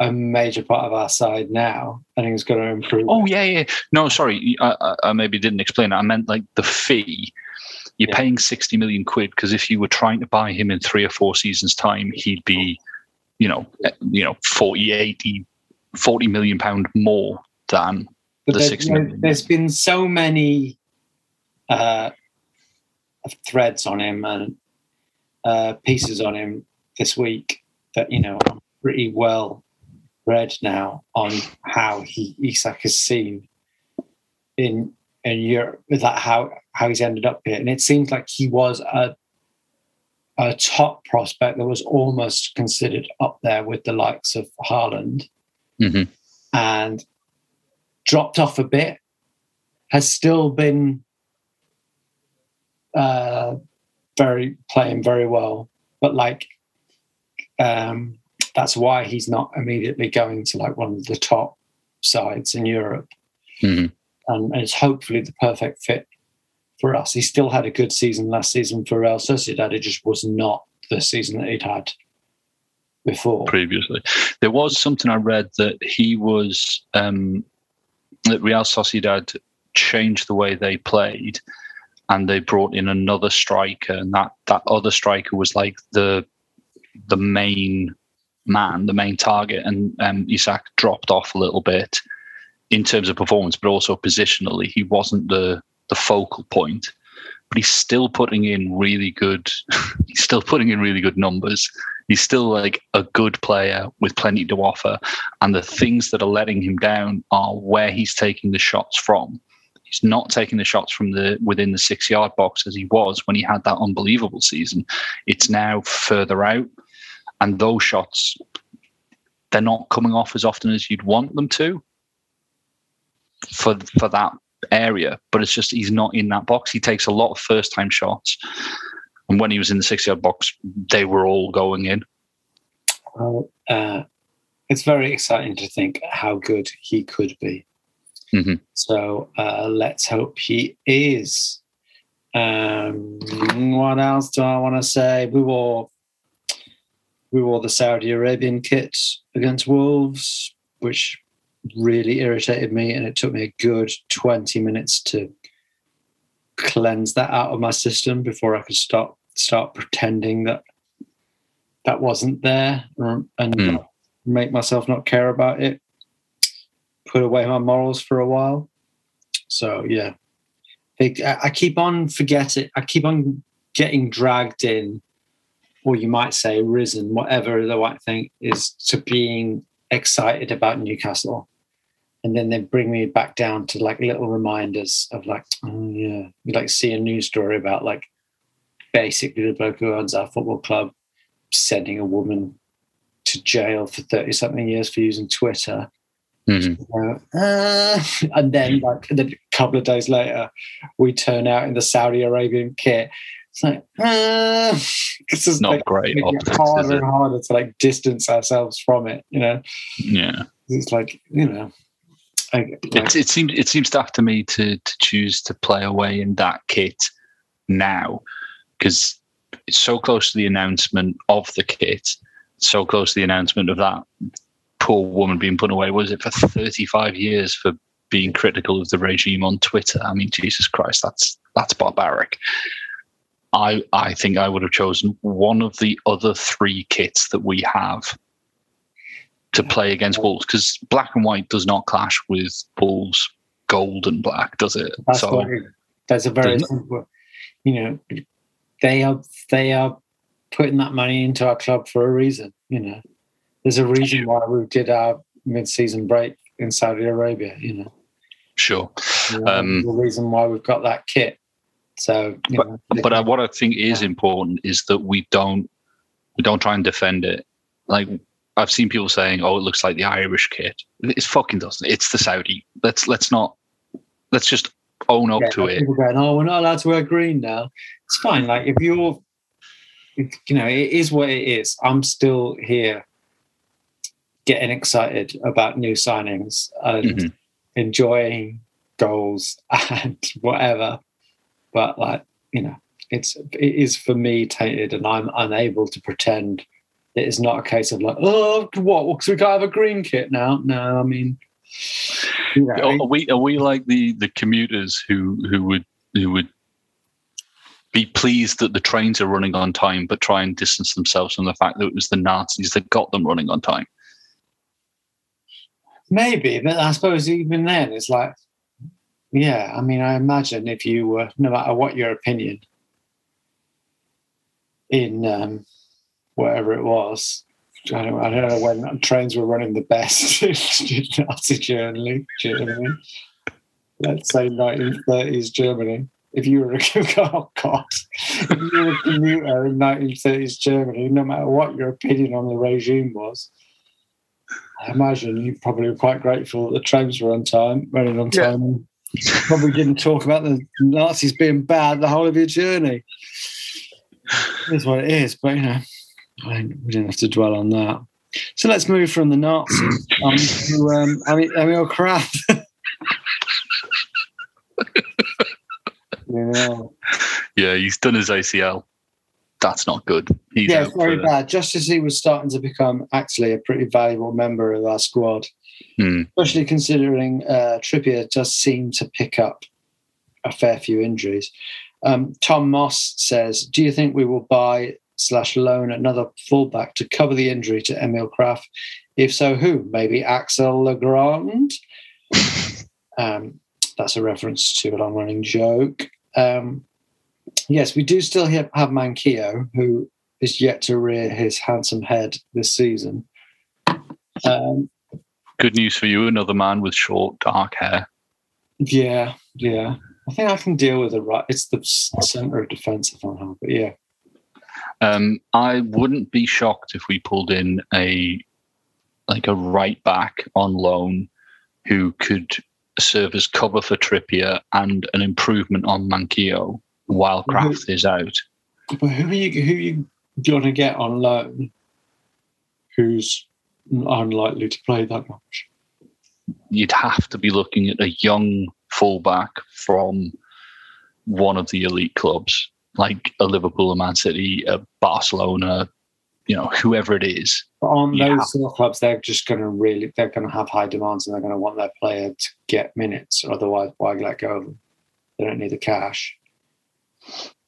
[SPEAKER 1] a major part of our side now. I think he's going to improve.
[SPEAKER 2] Oh yeah, yeah. No, sorry, I, I maybe didn't explain. It. I meant like the fee. You're yeah. paying sixty million quid because if you were trying to buy him in three or four seasons' time, he'd be you know, eh, you know, 40, 80, 40 million pound more than but the six million.
[SPEAKER 1] There's been so many uh, threads on him and uh, pieces on him this week that you know I'm pretty well read now on how he Isak is seen in in Europe, with that how how he's ended up here, and it seems like he was a a top prospect that was almost considered up there with the likes of Haaland
[SPEAKER 2] mm-hmm.
[SPEAKER 1] and dropped off a bit, has still been uh, very playing very well, but like um, that's why he's not immediately going to like one of the top sides in Europe.
[SPEAKER 2] Mm-hmm.
[SPEAKER 1] And it's hopefully the perfect fit for us. He still had a good season last season for Real Sociedad. It just was not the season that he'd had before.
[SPEAKER 2] Previously, there was something I read that he was um, that Real Sociedad changed the way they played, and they brought in another striker, and that that other striker was like the the main man, the main target, and um, Isak dropped off a little bit in terms of performance, but also positionally, he wasn't the the focal point, but he's still putting in really good. he's still putting in really good numbers. He's still like a good player with plenty to offer, and the things that are letting him down are where he's taking the shots from. He's not taking the shots from the within the six yard box as he was when he had that unbelievable season. It's now further out, and those shots they're not coming off as often as you'd want them to for for that area, but it's just he's not in that box. He takes a lot of first time shots. And when he was in the 60 yard box, they were all going in.
[SPEAKER 1] Well, uh, it's very exciting to think how good he could be.
[SPEAKER 2] Mm-hmm.
[SPEAKER 1] So uh, let's hope he is. Um, what else do I want to say? We wore we wore the Saudi Arabian kit against Wolves, which really irritated me, and it took me a good 20 minutes to cleanse that out of my system before I could start start pretending that that wasn't there and mm. make myself not care about it. Put away my morals for a while. So yeah, I keep on forgetting. I keep on getting dragged in, or you might say risen, whatever the right thing is, to being excited about Newcastle. And then they bring me back down to like little reminders of like, oh yeah, you like see a news story about like basically the bloke who owns our football club sending a woman to jail for 30 something years for using Twitter.
[SPEAKER 2] Mm-hmm.
[SPEAKER 1] Uh, and then like a couple of days later, we turn out in the Saudi Arabian kit it's like, uh,
[SPEAKER 2] this is not like, great.
[SPEAKER 1] Optics, harder and harder to like distance ourselves from it, you know?
[SPEAKER 2] Yeah.
[SPEAKER 1] It's like, you know.
[SPEAKER 2] It, it seems it seems tough to me to to choose to play away in that kit now because it's so close to the announcement of the kit, so close to the announcement of that poor woman being put away. Was it for 35 years for being critical of the regime on Twitter? I mean, Jesus Christ, that's that's barbaric. I I think I would have chosen one of the other three kits that we have to play against Wolves because black and white does not clash with Wolves gold and black, does it?
[SPEAKER 1] That's so that's a very simple. You know, they are they are putting that money into our club for a reason. You know, there's a reason why we did our mid-season break in Saudi Arabia. You know,
[SPEAKER 2] sure.
[SPEAKER 1] You know, um, the reason why we've got that kit so,
[SPEAKER 2] but, know, but what I think is important is that we don't we don't try and defend it. Like I've seen people saying, "Oh, it looks like the Irish kit." It fucking doesn't. It's the Saudi. Let's let's not. Let's just own up
[SPEAKER 1] Yeah,
[SPEAKER 2] to it.
[SPEAKER 1] People going, oh, we're not allowed to wear green now. It's fine. Like if you're, if, you know, it is what it is. I'm still here, getting excited about new signings and
[SPEAKER 2] Mhm.
[SPEAKER 1] enjoying goals and whatever. But like you know, it's it is for me tainted, and I'm unable to pretend. That It's not a case of like, oh, what? Because we can't have a green kit now. No, I mean, you know,
[SPEAKER 2] Are we are we like the the commuters who who would who would be pleased that the trains are running on time, but try and distance themselves from the fact that it was the Nazis that got them running on time?
[SPEAKER 1] Maybe, but I suppose even then, it's like, yeah. I mean, I imagine if you were, no matter what your opinion in um, whatever it was, I don't, I don't know when trains were running the best in Nazi Germany. Germany. Let's say 1930s Germany. If you were a oh god, if you were a commuter in 1930s Germany, no matter what your opinion on the regime was, I imagine you probably were quite grateful that the trains were on time, running on time. and Probably didn't talk about the Nazis being bad the whole of your journey. It is what it is, but you know, I we didn't have to dwell on that. So let's move from the Nazis on to um, Emil, Emil Krafth. yeah,
[SPEAKER 2] Yeah, he's done his ACL. That's not good. He's
[SPEAKER 1] yeah
[SPEAKER 2] out
[SPEAKER 1] very
[SPEAKER 2] for-
[SPEAKER 1] bad. Just as he was starting to become actually a pretty valuable member of our squad,
[SPEAKER 2] Hmm.
[SPEAKER 1] especially considering uh, Trippier does seem to pick up a fair few injuries. Um, Tom Moss says, "Do you think we will buy slash loan another fullback to cover the injury to Emil Krafth? If so, who? Maybe Axel Legrand." um, that's a reference to a long-running joke. Um, yes, we do still have, have Manquillo, who is yet to rear his handsome head this season. Um,
[SPEAKER 2] Good news for you, another man with short, dark hair.
[SPEAKER 1] Yeah, yeah. I think I can deal with the right. It's the center of defense if I'm but yeah.
[SPEAKER 2] Um, I wouldn't be shocked if we pulled in a like a right back on loan who could serve as cover for Trippier and an improvement on Manquillo while Krafth is out.
[SPEAKER 1] But who are you? Who are you going to get on loan? Who's unlikely to play that much?
[SPEAKER 2] You'd have to be looking at a young fullback from one of the elite clubs, like a Liverpool, a Man City, a Barcelona, you know, whoever it is.
[SPEAKER 1] But on
[SPEAKER 2] Yeah.
[SPEAKER 1] those sort of clubs, they're just going to really, they're going to have high demands and they're going to want their player to get minutes. Otherwise, why let go of them? They don't need the cash.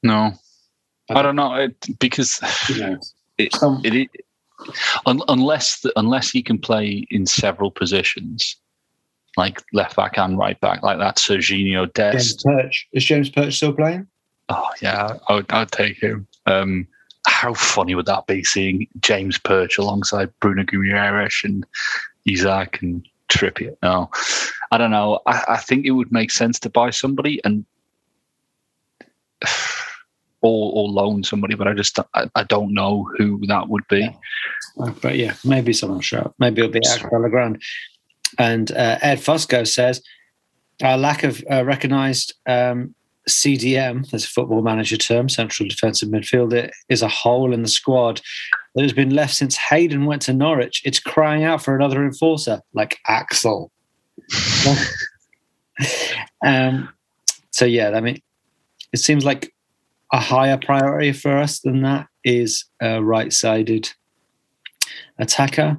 [SPEAKER 2] No, I don't know it, because
[SPEAKER 1] You know,
[SPEAKER 2] it,
[SPEAKER 1] Some-
[SPEAKER 2] it, un, unless the, unless he can play in several positions, like left back and right back, like that Serginho
[SPEAKER 1] James
[SPEAKER 2] Dest.
[SPEAKER 1] Perch is James Perch still playing?
[SPEAKER 2] Oh yeah, I would, I'd take him. Um, how funny would that be seeing James Perch alongside Bruno Guimaraes and Isak and Trippier? No, I don't know. I, I think it would make sense to buy somebody and or or loan somebody, but I just I, I don't know who that would be.
[SPEAKER 1] Uh, But yeah, maybe someone show up. Maybe it'll be Axel Legrand. And uh, Ed Fosco says our lack of uh, recognised um, CDM, that's a football manager term, central defensive midfielder, is a hole in the squad that has been left since Hayden went to Norwich. It's crying out for another enforcer like Axel. um, so yeah, I mean, it seems like a higher priority for us than that is a right-sided attacker.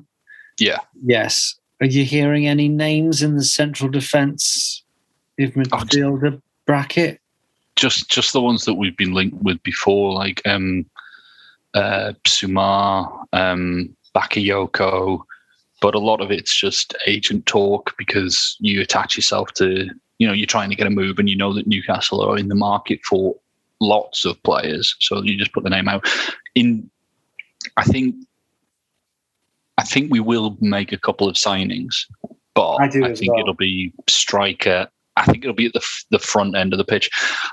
[SPEAKER 2] Yeah.
[SPEAKER 1] Yes. Are you hearing any names in the central defence midfielder bracket?
[SPEAKER 2] Just just the ones that we've been linked with before, like um, uh, Soumaré, um, Bakayoko, but a lot of it's just agent talk because you attach yourself to, you know, you're trying to get a move and you know that Newcastle are in the market for lots of players, so you just put the name out. In, I think, I think we will make a couple of signings, but
[SPEAKER 1] I
[SPEAKER 2] I think
[SPEAKER 1] well.
[SPEAKER 2] it'll be striker. I think it'll be at the f- the front end of the pitch.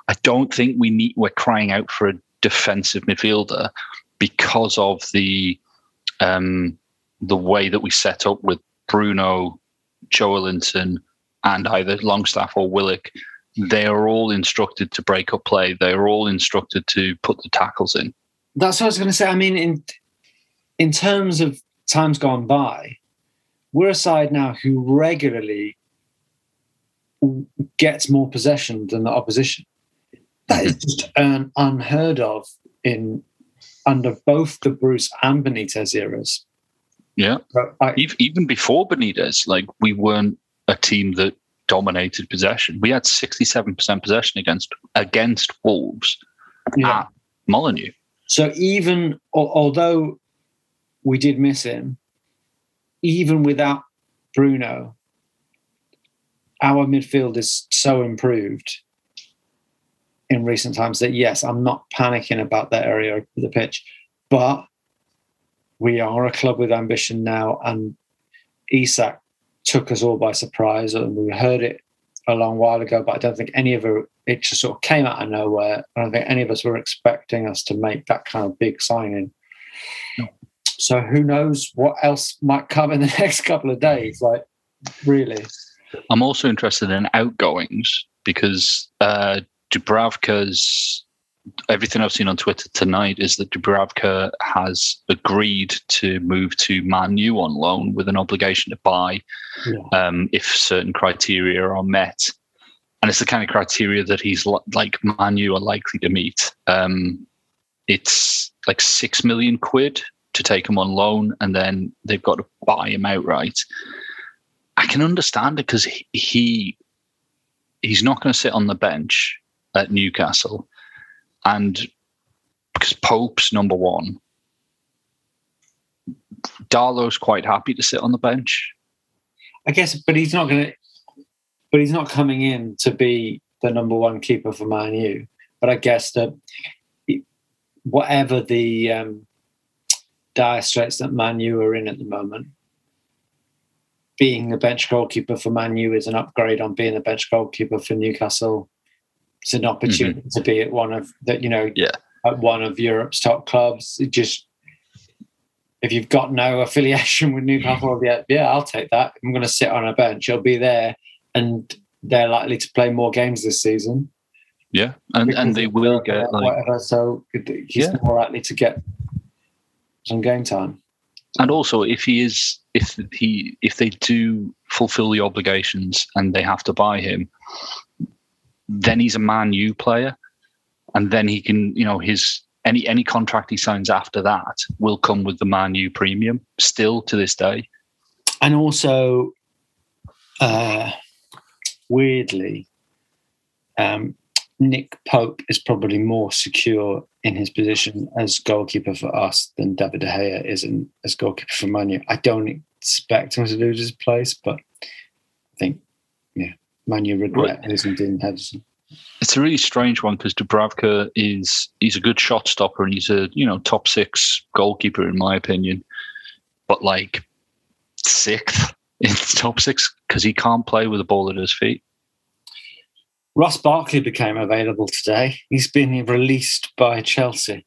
[SPEAKER 2] I don't think we need. We're crying out for a defensive midfielder because of the um, the way that we set up with Bruno, Joelinton, and either Longstaff or Willock, they are all instructed to break up play. They are all instructed to put the tackles in.
[SPEAKER 1] That's what I was going to say. I mean, in in terms of times gone by, we're a side now who regularly gets more possession than the opposition. That is mm-hmm. just un, unheard of in under both the Bruce and Benitez eras.
[SPEAKER 2] Yeah.
[SPEAKER 1] I,
[SPEAKER 2] Ev- Even before Benitez, like we weren't a team that dominated possession. We had 67% possession against against Wolves
[SPEAKER 1] yeah.
[SPEAKER 2] at Molyneux.
[SPEAKER 1] So even al- although we did miss him, even without Bruno, our midfield is so improved in recent times that yes, I'm not panicking about that area of the pitch, but we are a club with ambition now, and Isak took us all by surprise, and we heard it a long while ago, but I don't think any of it, it just sort of came out of nowhere. I don't think any of us were expecting us to make that kind of big signing. So who knows what else might come in the next couple of days? Like, really?
[SPEAKER 2] I'm also interested in outgoings because uh, Dubravka's everything I've seen on Twitter tonight is that Dubravka has agreed to move to Man U on loan with an obligation to buy
[SPEAKER 1] Yeah.
[SPEAKER 2] um, if certain criteria are met. And it's the kind of criteria that he's li- like Man U are likely to meet. Um, it's like six million quid to take him on loan, and then they've got to buy him outright. I can understand it because he, he he's not going to sit on the bench at Newcastle, and because Pope's number one, Darlow's quite happy to sit on the bench.
[SPEAKER 1] I guess, but he's not going to. But he's not coming in to be the number one keeper for Man U. But I guess that whatever the um, dire straits that Man U are in at the moment, being a bench goalkeeper for Man U is an upgrade on being a bench goalkeeper for Newcastle. It's an opportunity mm-hmm. to be at one of that, you know,
[SPEAKER 2] Yeah.
[SPEAKER 1] at one of Europe's top clubs. It just if you've got no affiliation with Newcastle, yeah, yeah, I'll take that. I'm going to sit on a bench. I'll be there, and they're likely to play more games this season.
[SPEAKER 2] Yeah, and and they will get like
[SPEAKER 1] whatever. So he's
[SPEAKER 2] Yeah.
[SPEAKER 1] more likely to get some game time.
[SPEAKER 2] And also if he is if he if they do fulfill the obligations and they have to buy him then he's a man u player. And then he can you know his any any contract he signs after that will come with the man u premium still to this day.
[SPEAKER 1] And also uh, weirdly um, nick pope is probably more secure in his position as goalkeeper for us than david de gea is in, as goalkeeper for manu i don't expect him to lose his place but i think yeah manu regret losing dean henderson.
[SPEAKER 2] It's a really strange one because Dubravka is he's a good shot stopper and he's a you know top six goalkeeper in my opinion, but like sixth in top six because he can't play with the ball at his feet.
[SPEAKER 1] Ross barkley became available today he's been released by chelsea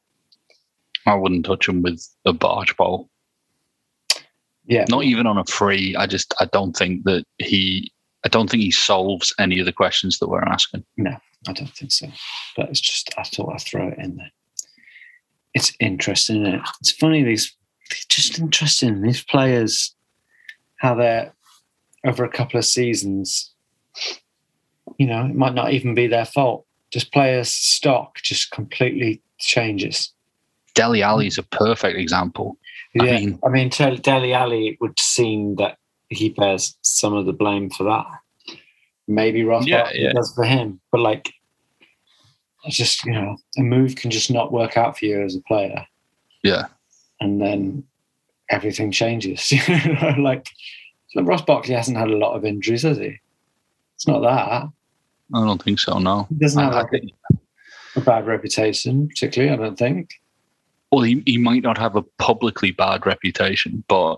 [SPEAKER 2] I wouldn't touch him with a barge pole.
[SPEAKER 1] yeah
[SPEAKER 2] Not even on a free. I just I don't think that he I don't think he solves any of the questions that we're asking.
[SPEAKER 1] No, I don't think so. But it's just I thought I'd throw it in there. It's interesting, isn't it? It's funny these just interesting these players how they're over a couple of seasons. You know, it might not even be their fault. Just players' stock just completely changes.
[SPEAKER 2] Dele Alli is a perfect example.
[SPEAKER 1] Yeah,
[SPEAKER 2] I
[SPEAKER 1] I
[SPEAKER 2] mean-
[SPEAKER 1] mean, Tel- Dele Alli would seem that he bears some of the blame for that. Maybe Ross
[SPEAKER 2] Yeah,
[SPEAKER 1] Barkley
[SPEAKER 2] yeah.
[SPEAKER 1] does for him, but like, it's just you know, a move can just not work out for you as a player,
[SPEAKER 2] Yeah.
[SPEAKER 1] and then everything changes. You know, like so Ross Barkley hasn't had a lot of injuries, has he? It's not that
[SPEAKER 2] I don't think so, no.
[SPEAKER 1] he doesn't have
[SPEAKER 2] I- I think-
[SPEAKER 1] a bad reputation, particularly. I don't think.
[SPEAKER 2] well, he, he might not have a publicly bad reputation, but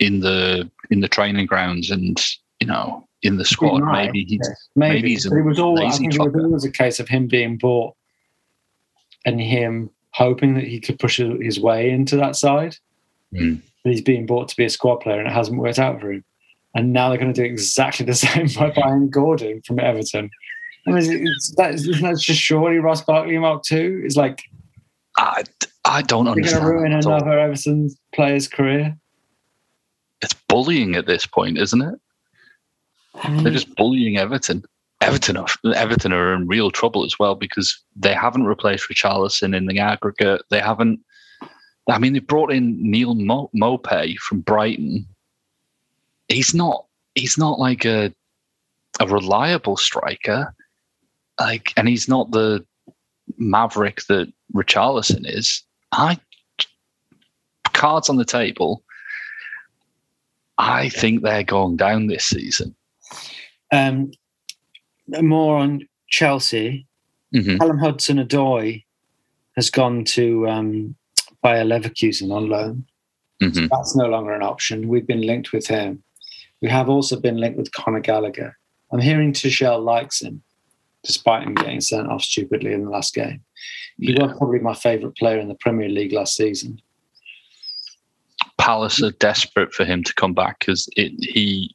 [SPEAKER 2] in the in the training grounds and you know in the squad,
[SPEAKER 1] might,
[SPEAKER 2] maybe he's
[SPEAKER 1] yeah. Maybe,
[SPEAKER 2] maybe he's a
[SPEAKER 1] it was all. I think it was always a case of him being bought and him hoping that he could push his way into that side.
[SPEAKER 2] Mm.
[SPEAKER 1] that he's being bought to be a squad player and it hasn't worked out for him. And now they're going to do exactly the same by buying Gordon from Everton. I mean, it's, that, isn't that just surely Ross Barkley Mark two? It's like
[SPEAKER 2] I, I don't understand.
[SPEAKER 1] they're going to ruin another Everton player's career.
[SPEAKER 2] It's bullying at this point, isn't it? They're just bullying Everton. Everton are Everton are in real trouble as well because they haven't replaced Richarlison in the aggregate. They haven't. I mean, they brought in Neal Mo- Maupay from Brighton. He's not. He's not like a a reliable striker. Like, and he's not the maverick that Richarlison is. I cards on the table. I think they're going down this season.
[SPEAKER 1] Um, more on Chelsea.
[SPEAKER 2] Mhm.
[SPEAKER 1] Callum Hudson Odoi has gone to um, Bayer Leverkusen on loan.
[SPEAKER 2] Mhm.
[SPEAKER 1] That's no longer an option. We've been linked with him. We have also been linked with Conor Gallagher. I'm hearing Tuchel likes him, despite him getting sent off stupidly in the last game. He was probably my favourite player in the Premier League last season.
[SPEAKER 2] Palace are desperate for him to come back because he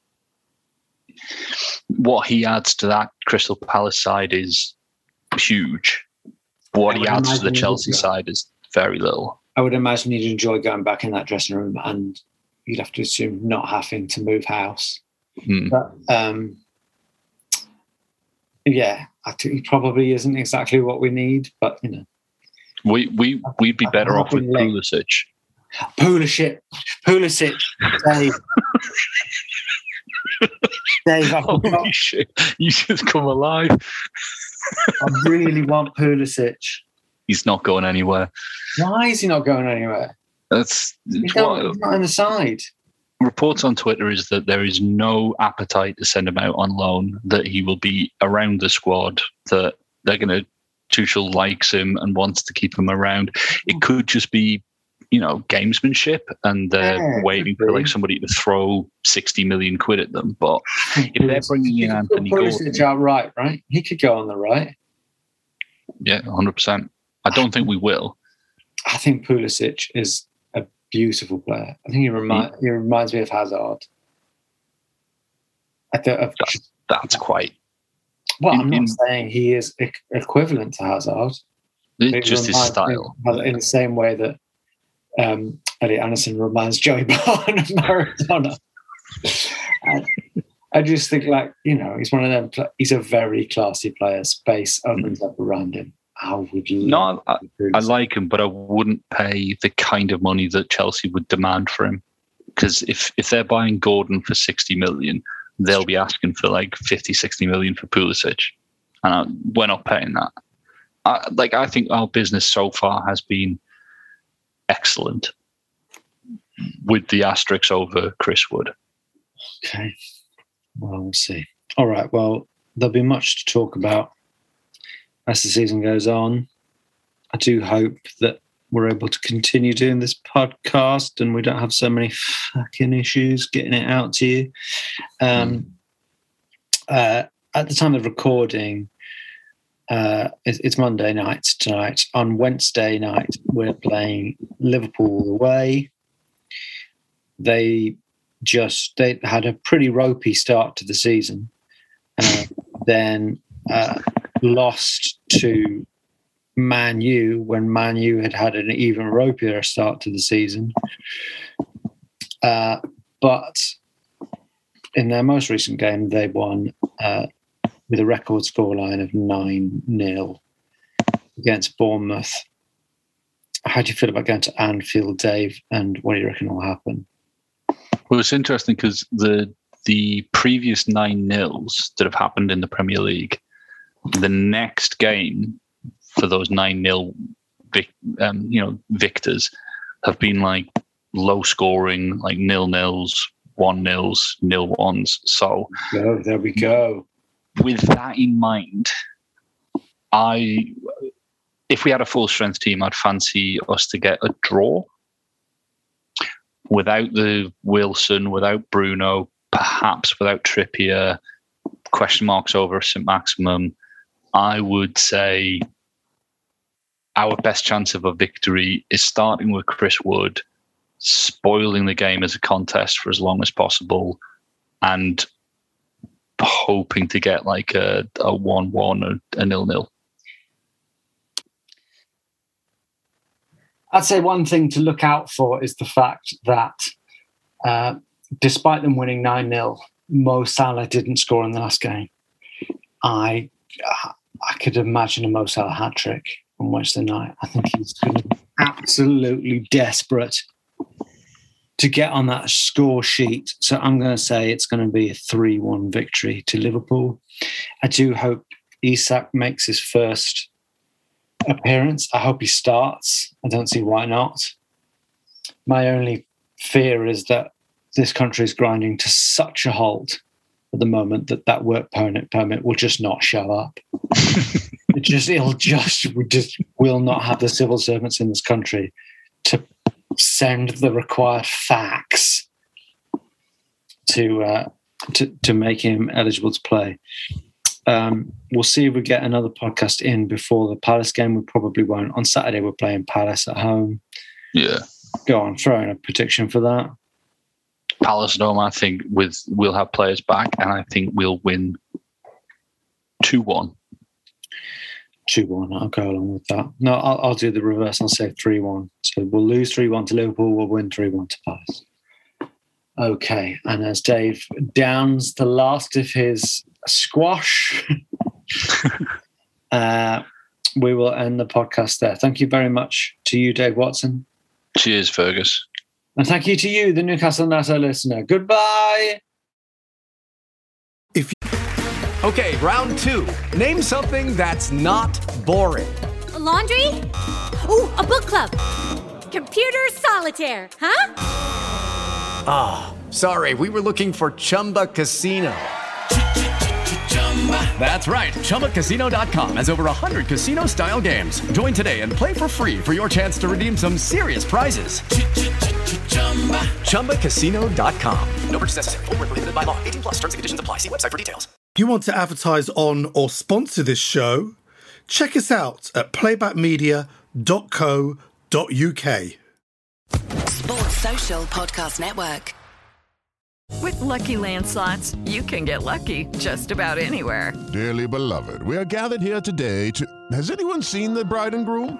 [SPEAKER 2] what he adds to that Crystal Palace side is huge. What he adds to the Chelsea side is very little.
[SPEAKER 1] I would imagine he'd enjoy going back in that dressing room and you'd have to assume not having to move house.
[SPEAKER 2] Hmm.
[SPEAKER 1] But um, yeah, I think he probably isn't exactly what we need, but you know,
[SPEAKER 2] We we we'd be better off with
[SPEAKER 1] been
[SPEAKER 2] Pulisic.
[SPEAKER 1] Pulisic, Pulisic, Dave. Dave, got,
[SPEAKER 2] Holy shit! You just come alive.
[SPEAKER 1] I really want Pulisic.
[SPEAKER 2] He's not going anywhere.
[SPEAKER 1] Why is he not going anywhere?
[SPEAKER 2] That's what-
[SPEAKER 1] not, on the side.
[SPEAKER 2] reports on Twitter is that there is no appetite to send him out on loan. That he will be around the squad. That they're going to Tuchel likes him and wants to keep him around. It hmm. could just be, you know, gamesmanship, and they're
[SPEAKER 1] Yeah,
[SPEAKER 2] waiting for like somebody to throw sixty million quid at them. But if they're bringing in Anthony Gordon,
[SPEAKER 1] out right, right? He could go on the right.
[SPEAKER 2] yeah, hundred percent. I don't think we will.
[SPEAKER 1] I think Pulisic is beautiful player. I think he, remi- he reminds me of Hazard. I don't, of,
[SPEAKER 2] That's quite.
[SPEAKER 1] well, I'm not
[SPEAKER 2] in-
[SPEAKER 1] saying he is e- equivalent to Hazard.
[SPEAKER 2] It's just his style.
[SPEAKER 1] in the same way that um, Eddie Anderson reminds Joey Barton of Maradona. I just think, like you know, he's one of them. He's a very classy player. Space opens up around him. I would
[SPEAKER 2] No, I, I like him, but I wouldn't pay the kind of money that Chelsea would demand for him. Because if, if they're buying Gordon for 60 million, they'll be asking for like 50, 60 million for Pulisic. And I, we're not paying that. I, like, I think our business so far has been excellent with the asterisks over Chris Wood.
[SPEAKER 1] Okay. Well, we'll see. All right. Well, there'll be much to talk about as the season goes on. I do hope that we're able to continue doing this podcast and we don't have so many fucking issues getting it out to you. Um, uh, at the time of recording, uh, it's, it's Monday night tonight. On Wednesday night, we're playing Liverpool away. They just they had a pretty ropey start to the season, uh, then uh, lost to Man U when Man U had had an even ropier start to the season. Uh, but in their most recent game, they won uh, with a record scoreline of 9 0 against Bournemouth. How do you feel about going to Anfield, Dave? And what do you reckon will happen?
[SPEAKER 2] Well, it's interesting because the the previous nine nils that have happened in the Premier League, the next game for those nine nil, vic, um, you know, victors have been like low scoring, like nil nils, one nils, nil ones. So
[SPEAKER 1] Go, there we go.
[SPEAKER 2] with that in mind, I if we had a full strength team, I'd fancy us to get a draw without the Wilson, without Bruno, perhaps without Trippier, question marks over St Maximin. I would say our best chance of a victory is starting with Chris Wood, spoiling the game as a contest for as long as possible, and hoping to get like a, a one-one or a nil-nil.
[SPEAKER 1] I'd say one thing to look out for is the fact that uh, despite them winning 9 0, Mo Salah didn't score in the last game. I I could imagine a Mo Salah hat trick on Wednesday night. I think he's going to be absolutely desperate to get on that score sheet. So I'm going to say it's going to be a 3 1 victory to Liverpool. I do hope Isak makes his first appearance. I hope he starts. I don't see why not. My only fear is that this country is grinding to such a halt at the moment that that work permit permit will just not show up. it just it'll just we just will not have the civil servants in this country to send the required facts to uh, to to make him eligible to play. Um, we'll see if we get another podcast in before the Palace game. We probably won't. On Saturday, we're playing Palace at home.
[SPEAKER 2] Yeah.
[SPEAKER 1] Go on, throw in a prediction for that.
[SPEAKER 2] Palace Dome, I think with we'll have players back, and I think we'll win two one.
[SPEAKER 1] Two one. I'll go along with that. No, I'll, I'll do the reverse. I'll say three one. So we'll lose three one to Liverpool. We'll win three one to Palace. Okay, and as Dave downs the last of his squash, uh, we will end the podcast there. Thank you very much to you, Dave Watson.
[SPEAKER 2] Cheers, Fergus.
[SPEAKER 1] And thank you to you, the Newcastle Natter listener. Goodbye.
[SPEAKER 7] If Okay, round two. Name something that's not boring.
[SPEAKER 8] A laundry? Ooh, a book club. Computer solitaire, huh?
[SPEAKER 7] Ah, sorry, we were looking for Chumba Casino. That's right. ChumbaCasino.com has over 100 casino style games. Join today and play for free for your chance to redeem some serious prizes. ChumbaCasino.com. No purchase necessary. Void where prohibited by law. 18 plus terms and conditions apply. See website for details.
[SPEAKER 9] You want to advertise on or sponsor this show? Check us out at playbackmedia.co.uk.
[SPEAKER 3] Sports Social Podcast Network. With Lucky Land slots, you can get lucky just about anywhere.
[SPEAKER 4] Dearly beloved, we are gathered here today to. Has anyone seen the bride and groom?